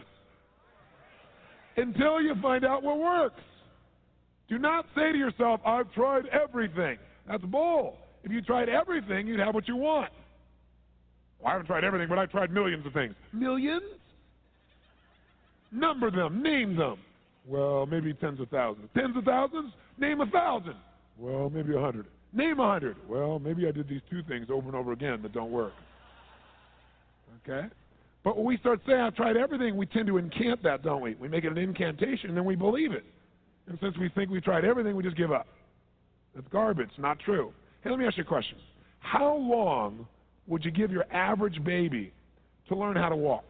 Until you find out what works. Do not say to yourself, I've tried everything. That's bull. If you tried everything, you'd have what you want. Well, I haven't tried everything, but I've tried millions of things. Millions? Number them, name them. Well, maybe tens of thousands. Tens of thousands? Name a thousand. Well, maybe a hundred. Name a hundred. Well, maybe I did these two things over and over again that don't work. Okay? But when we start saying, I've tried everything, we tend to incant that, don't we? We make it an incantation, and then we believe it. And since we think we've tried everything, we just give up. That's garbage, not true. Hey, let me ask you a question. How long would you give your average baby to learn how to walk?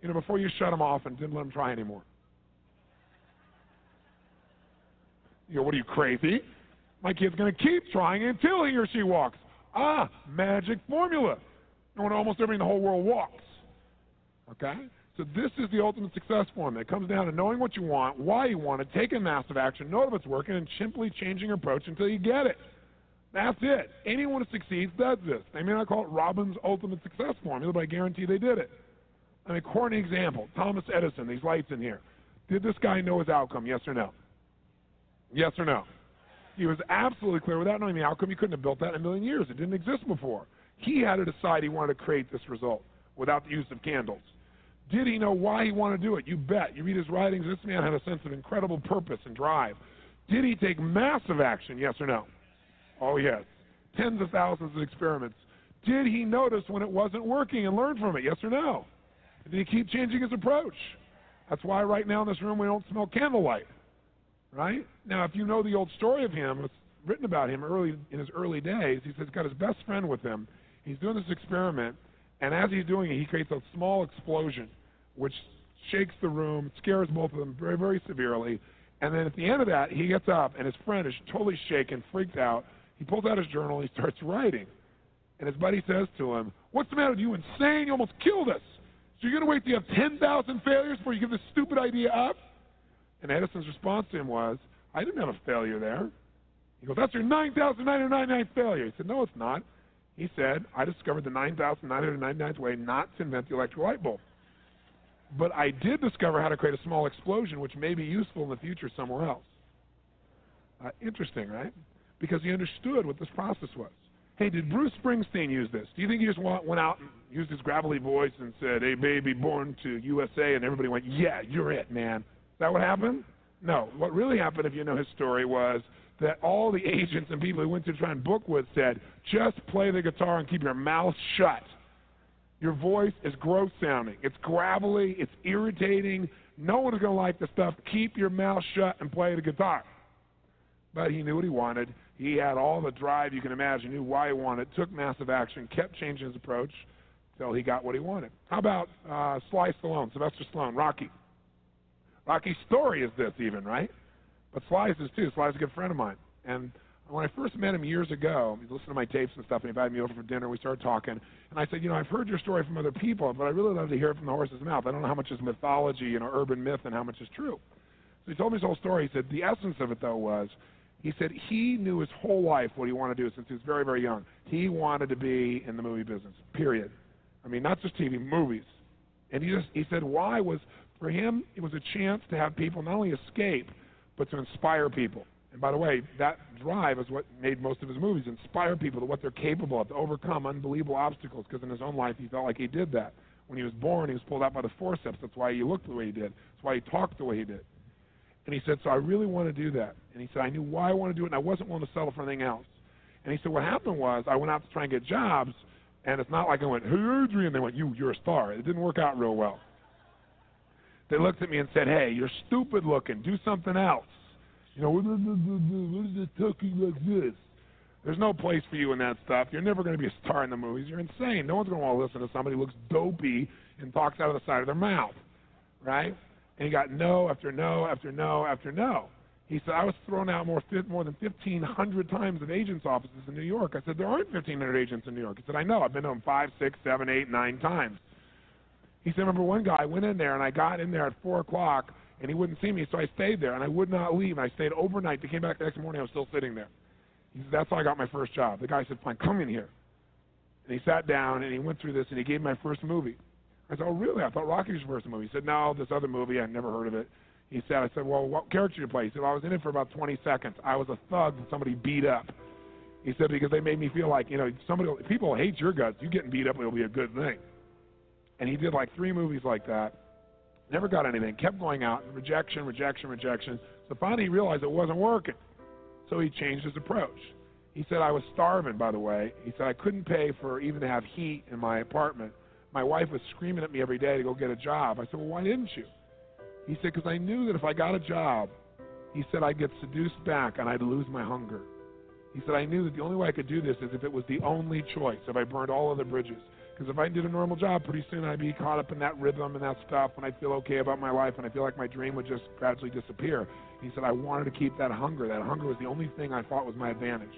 You know, before you shut them off and didn't let them try anymore. You go, what are you crazy? My kid's going to keep trying until he or she walks. Ah, magic formula. And when almost everybody in the whole world walks. Okay? So this is the ultimate success formula. It comes down to knowing what you want, why you want it, taking massive action, know if it's working, and simply changing your approach until you get it. That's it. Anyone who succeeds does this. They may not call it Robbins' ultimate success formula, but I guarantee they did it. I mean, corny example. Thomas Edison, these lights in here. Did this guy know his outcome, yes or no? Yes or no? He was absolutely clear. Without knowing the outcome, He couldn't have built that in a million years. It didn't exist before. He had to decide he wanted to create this result without the use of candles. Did he know why he wanted to do it? You bet. You read his writings, this man had a sense of incredible purpose and drive. Did he take massive action? Yes or no? Oh, yes. Tens of thousands of experiments. Did he notice when it wasn't working and learn from it? Yes or no? Did he keep changing his approach? That's why right now in this room we don't smell candlelight. Right? Now, if you know the old story of him, it's written about him early in his early days. He says he's got his best friend with him. He's doing this experiment, and as he's doing it, he creates a small explosion, which shakes the room, scares both of them very, very severely. And then at the end of that, he gets up, and his friend is totally shaken, freaked out. He pulls out his journal, and he starts writing. And his buddy says to him, What's the matter with you? Insane? You almost killed us. So you're going to wait till you have 10,000 failures before you give this stupid idea up? And Edison's response to him was, I didn't have a failure there. He goes, That's your 9,999th failure. He said, No, it's not. He said, I discovered the 9,999th way not to invent the electric light bulb. But I did discover how to create a small explosion, which may be useful in the future somewhere else. Uh, interesting, right? Because he understood what this process was. Hey, did Bruce Springsteen use this? Do you think he just went out and used his gravelly voice and said, "Hey, baby, born to USA," and everybody went, "Yeah, you're it, man"? Is that what happened? No. What really happened, if you know his story, was that all the agents and people he went to try and book with said, "Just play the guitar and keep your mouth shut." Your voice is gross sounding. It's gravelly. It's irritating. No one is going to like the stuff. Keep your mouth shut and play the guitar. But he knew what he wanted. He had all the drive you can imagine. Knew why he wanted. Took massive action. Kept changing his approach until he got what he wanted. How about uh, Sly Stallone, Sylvester Stallone, Rocky? Rocky's story is this, even right? But Sly's is too. Sly's a good friend of mine, and when I first met him years ago, he listened to my tapes and stuff, and he invited me over for dinner. We started talking, and I said, you know, I've heard your story from other people, but I really love to hear it from the horse's mouth. I don't know how much is mythology, you know, urban myth, and how much is true. So he told me his whole story. He said the essence of it though was, he said he knew his whole life what he wanted to do since he was very, very young. He wanted to be in the movie business. Period. I mean, not just TV, movies. And he just he said why was for him it was a chance to have people not only escape, but to inspire people. And by the way, that drive is what made most of his movies inspire people to what they're capable of, to overcome unbelievable obstacles. Because in his own life, he felt like he did that. When he was born, he was pulled out by the forceps. That's why he looked the way he did. That's why he talked the way he did. And he said, So I really want to do that. And he said, I knew why I want to do it, and I wasn't willing to settle for anything else. And he said, What happened was I went out to try and get jobs, and it's not like I went, Hey, Adrian. They went, You, you're a star. It didn't work out real well. They looked at me and said, Hey, you're stupid looking. Do something else. You know, what is it talking like this? There's no place for you in that stuff. You're never going to be a star in the movies. You're insane. No one's going to want to listen to somebody who looks dopey and talks out of the side of their mouth, right? And he got no after no after no after no. He said, I was thrown out more, more than 1,500 times at agents' offices in New York. I said, there aren't 1,500 agents in New York. He said, I know. I've been to them five, six, seven, eight, nine times. He said, remember one guy, I went in there, and I got in there at 4 o'clock, and he wouldn't see me, so I stayed there, and I would not leave. I stayed overnight. They came back the next morning. I was still sitting there. He said, that's how I got my first job. The guy said, fine, come in here. And he sat down, and he went through this, and he gave me my first movie. I said, oh, really? I thought Rocky was your first movie. He said, no, this other movie. I'd never heard of it. He said, I said, well, what character you play? He said, well, I was in it for about 20 seconds. I was a thug that somebody beat up. He said, because they made me feel like, you know, somebody, people hate your guts. You getting beat up, it'll be a good thing. And he did like three movies like that. Never got anything. Kept going out. Rejection, rejection, rejection. So finally he realized it wasn't working. So he changed his approach. He said, I was starving, by the way. He said, I couldn't pay for even to have heat in my apartment. My wife was screaming at me every day to go get a job. I said, Well, why didn't you? He said, Because I knew that if I got a job, he said, I'd get seduced back and I'd lose my hunger. He said, I knew that the only way I could do this is if it was the only choice, if I burned all other bridges. Because if I did a normal job, pretty soon I'd be caught up in that rhythm and that stuff, and I'd feel okay about my life, and I feel like my dream would just gradually disappear. He said I wanted to keep that hunger. That hunger was the only thing I thought was my advantage.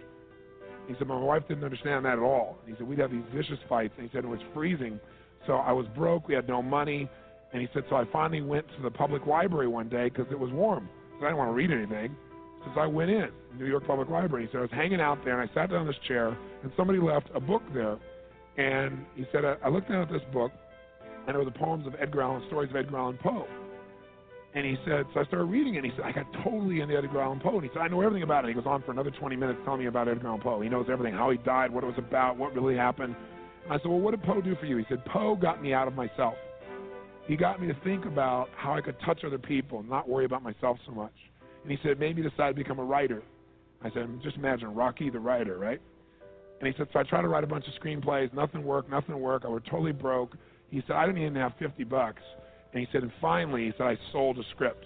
He said my wife didn't understand that at all. He said we'd have these vicious fights, and he said it was freezing, so I was broke. We had no money, and he said so I finally went to the public library one day because it was warm. So I didn't want to read anything. Since I went in, New York Public Library, he said I was hanging out there, and I sat down in this chair, and somebody left a book there and he said, I, I looked down at this book, and it was the poems of Edgar Allan, stories of Edgar Allan Poe. And he said, so I started reading it, and he said, I got totally into Edgar Allan Poe. And he said, I know everything about it. He goes on for another 20 minutes telling me about Edgar Allan Poe. He knows everything, how he died, what it was about, what really happened. And I said, well, what did Poe do for you? He said, Poe got me out of myself. He got me to think about how I could touch other people and not worry about myself so much. And he said, it made me decide to become a writer. I said, just imagine Rocky the writer, right? And he said, so I tried to write a bunch of screenplays. Nothing worked. Nothing worked. I was totally broke. He said, I didn't even have 50 bucks. And he said, and finally, he said, I sold a script.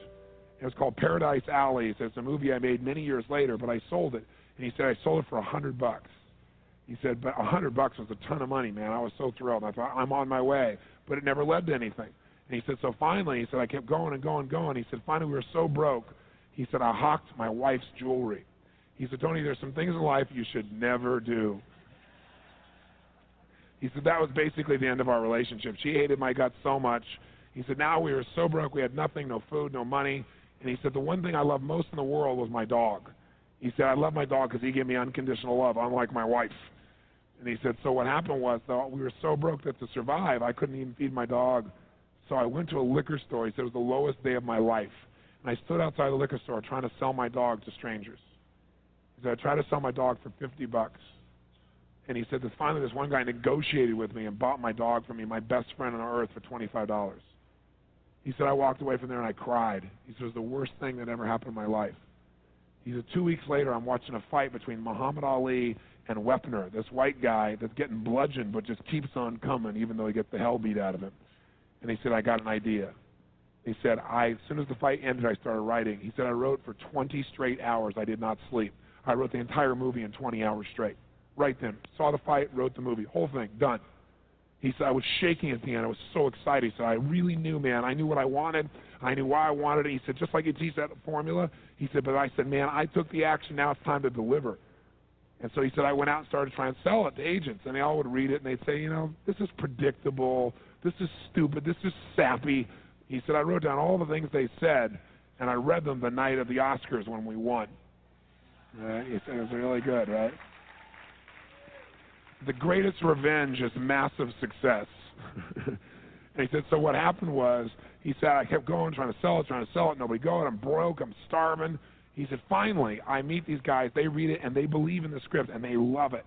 It was called Paradise Alley. It's a movie I made many years later, but I sold it. And he said, I sold it for 100 bucks. He said, but 100 bucks was a ton of money, man. I was so thrilled. I thought, I'm on my way. But it never led to anything. And he said, so finally, he said, I kept going and going and going. He said, finally, we were so broke. He said, I hawked my wife's jewelry. He said, Tony, there's some things in life you should never do. He said that was basically the end of our relationship. She hated my guts so much. He said now we were so broke, we had nothing, no food, no money. And he said the one thing I loved most in the world was my dog. He said I love my dog because he gave me unconditional love, unlike my wife. And he said so what happened was though we were so broke that to survive I couldn't even feed my dog. So I went to a liquor store. He said it was the lowest day of my life. And I stood outside the liquor store trying to sell my dog to strangers. Said I tried to sell my dog for 50 bucks. And he said that finally this one guy negotiated with me and bought my dog for me, my best friend on earth, for $25. He said I walked away from there and I cried. He said it was the worst thing that ever happened in my life. He said two weeks later I'm watching a fight between Muhammad Ali and Wepner, this white guy that's getting bludgeoned but just keeps on coming even though he gets the hell beat out of him. And he said I got an idea. He said I as soon as the fight ended I started writing. He said I wrote for 20 straight hours. I did not sleep. I wrote the entire movie in 20 hours straight right then. Saw the fight, wrote the movie, whole thing done. He said I was shaking at the end. I was so excited. He said I really knew, man. I knew what I wanted. I knew why I wanted it. He said just like you teach that formula. He said, but I said, man, I took the action. Now it's time to deliver. And so he said I went out and started trying to sell it to agents, and they all would read it and they'd say, you know, this is predictable. This is stupid. This is sappy. He said I wrote down all the things they said, and I read them the night of the Oscars when we won. Right? He said it was really good, right? the greatest revenge is massive success. and *laughs* he said, so what happened was, he said, I kept going, trying to sell it, trying to sell it, nobody going, I'm broke, I'm starving. He said, finally, I meet these guys, they read it, and they believe in the script, and they love it.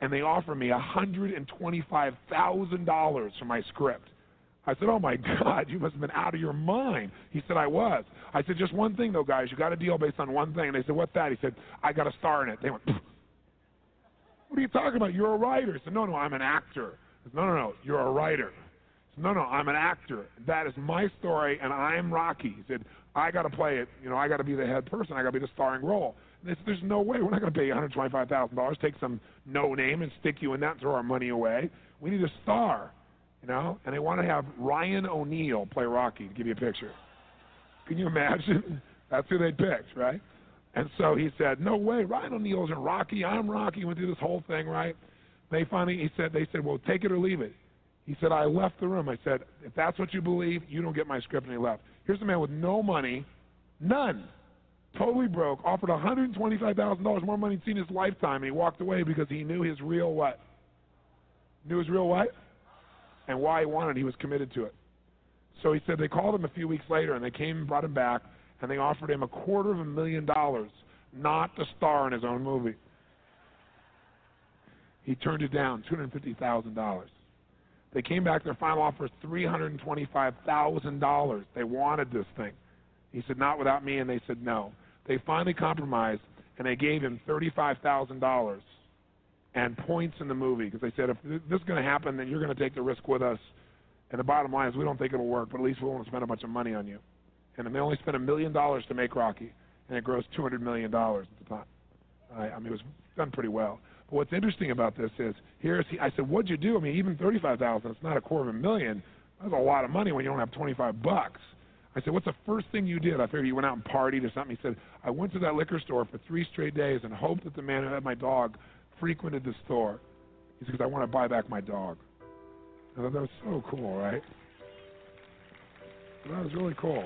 And they offer me $125,000 for my script. I said, oh my *laughs* God, you must have been out of your mind. He said, I was. I said, just one thing though, guys, you got a deal based on one thing. And they said, what's that? He said, I got a star in it. They went, what are you talking about? You're a writer. He said, No, no, I'm an actor. He said, No, no, no, you're a writer. He said, No, no, I'm an actor. That is my story, and I'm Rocky. He said, I got to play it. You know, I got to be the head person. I got to be the starring role. And they said, There's no way. We're not going to pay you $125,000. Take some no name and stick you in that and throw our money away. We need a star. You know, and they want to have Ryan O'Neal play Rocky to give you a picture. Can you imagine? *laughs* That's who they picked, right? And so he said, "No way, Ryan O'Neal isn't Rocky. I'm Rocky." Went through this whole thing, right? They finally, he said, they said, "Well, take it or leave it." He said, "I left the room." I said, "If that's what you believe, you don't get my script." And he left. Here's a man with no money, none, totally broke, offered $125,000 more money he'd seen in his lifetime, and he walked away because he knew his real what? Knew his real what? And why he wanted. He was committed to it. So he said they called him a few weeks later, and they came and brought him back and they offered him a quarter of a million dollars not to star in his own movie. He turned it down, $250,000. They came back, their final offer $325,000. They wanted this thing. He said, not without me, and they said no. They finally compromised, and they gave him $35,000 and points in the movie because they said, if this is going to happen, then you're going to take the risk with us. And the bottom line is, we don't think it'll work, but at least we won't spend a bunch of money on you and they only spent a million dollars to make Rocky, and it grossed two hundred million dollars at the time. I, I mean, it was done pretty well. But what's interesting about this is here's he, I said, what'd you do? I mean, even thirty-five thousand, it's not a quarter of a million. That's a lot of money when you don't have twenty-five bucks. I said, what's the first thing you did? I figured you went out and partied or something. He said, I went to that liquor store for three straight days and hoped that the man who had my dog frequented the store. He because I want to buy back my dog. I thought that was so cool, right? That was really cool.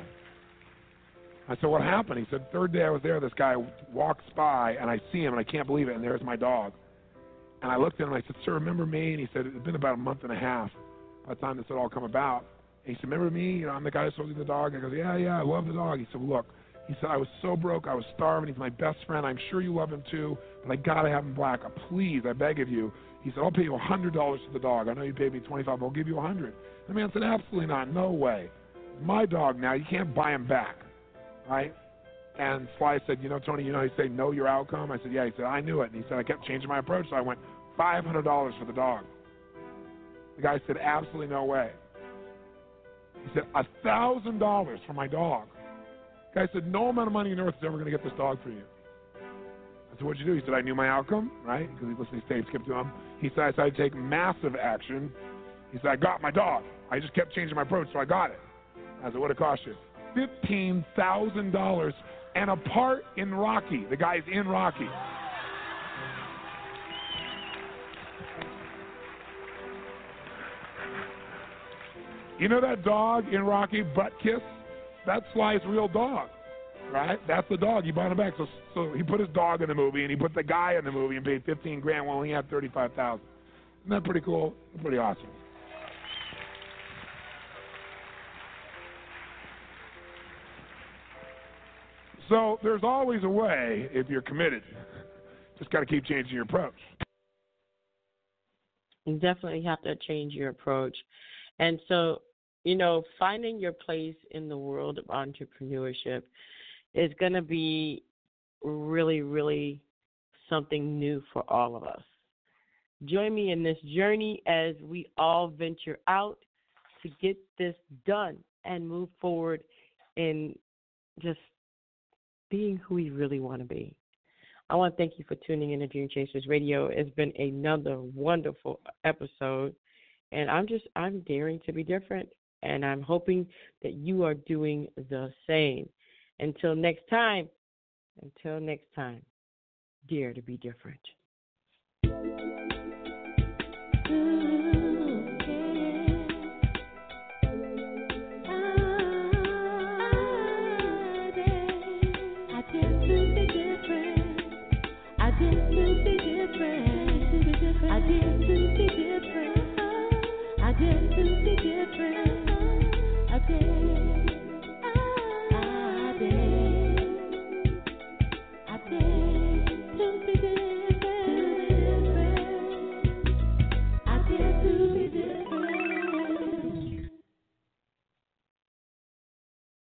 I said, what happened? He said, third day I was there, this guy walks by, and I see him, and I can't believe it, and there's my dog. And I looked at him, and I said, sir, remember me? And he said, it had been about a month and a half by the time this had all come about. And he said, remember me? You know, I'm the guy who sold you the dog. I goes, yeah, yeah, I love the dog. He said, look, he said, I was so broke, I was starving. He's my best friend. I'm sure you love him too, but I got to have him black. Uh, please, I beg of you. He said, I'll pay you a $100 for the dog. I know you paid me 25 but I'll give you a 100 The man said, absolutely not. No way. My dog now. You can't buy him back. Right? And Sly said, you know, Tony, you know, he said, know your outcome. I said, yeah. He said, I knew it. And he said, I kept changing my approach. So I went $500 for the dog. The guy said, absolutely no way. He said, A $1,000 for my dog. The guy said, no amount of money on earth is ever to get this dog for you. Said, what'd you do? He said, I knew my outcome, right? Because he listened to these tapes, kept to him. He said, I decided to take massive action. He said, I got my dog. I just kept changing my approach, so I got it. I said, What'd it cost you? $15,000 and a part in Rocky. The guy's in Rocky. You know that dog in Rocky, Butt Kiss? That's Sly's real dog, right? That's the dog. He bought him back. So, so he put his dog in the movie, and he put the guy in the movie and paid 15 grand while he had 35,000. Isn't that pretty cool? Pretty awesome. So there's always a way if you're committed. Just got to keep changing your approach. You definitely have to change your approach. And so, you know, finding your place in the world of entrepreneurship is going to be really, really something new for all of us. Join me in this journey as we all venture out to get this done and move forward in just being who we really want to be. I want to thank you for tuning in to Dream Chasers Radio. It's been another wonderful episode, and I'm just I'm daring to be different, and I'm hoping that you are doing the same. Until next time, until next time, dare to be different.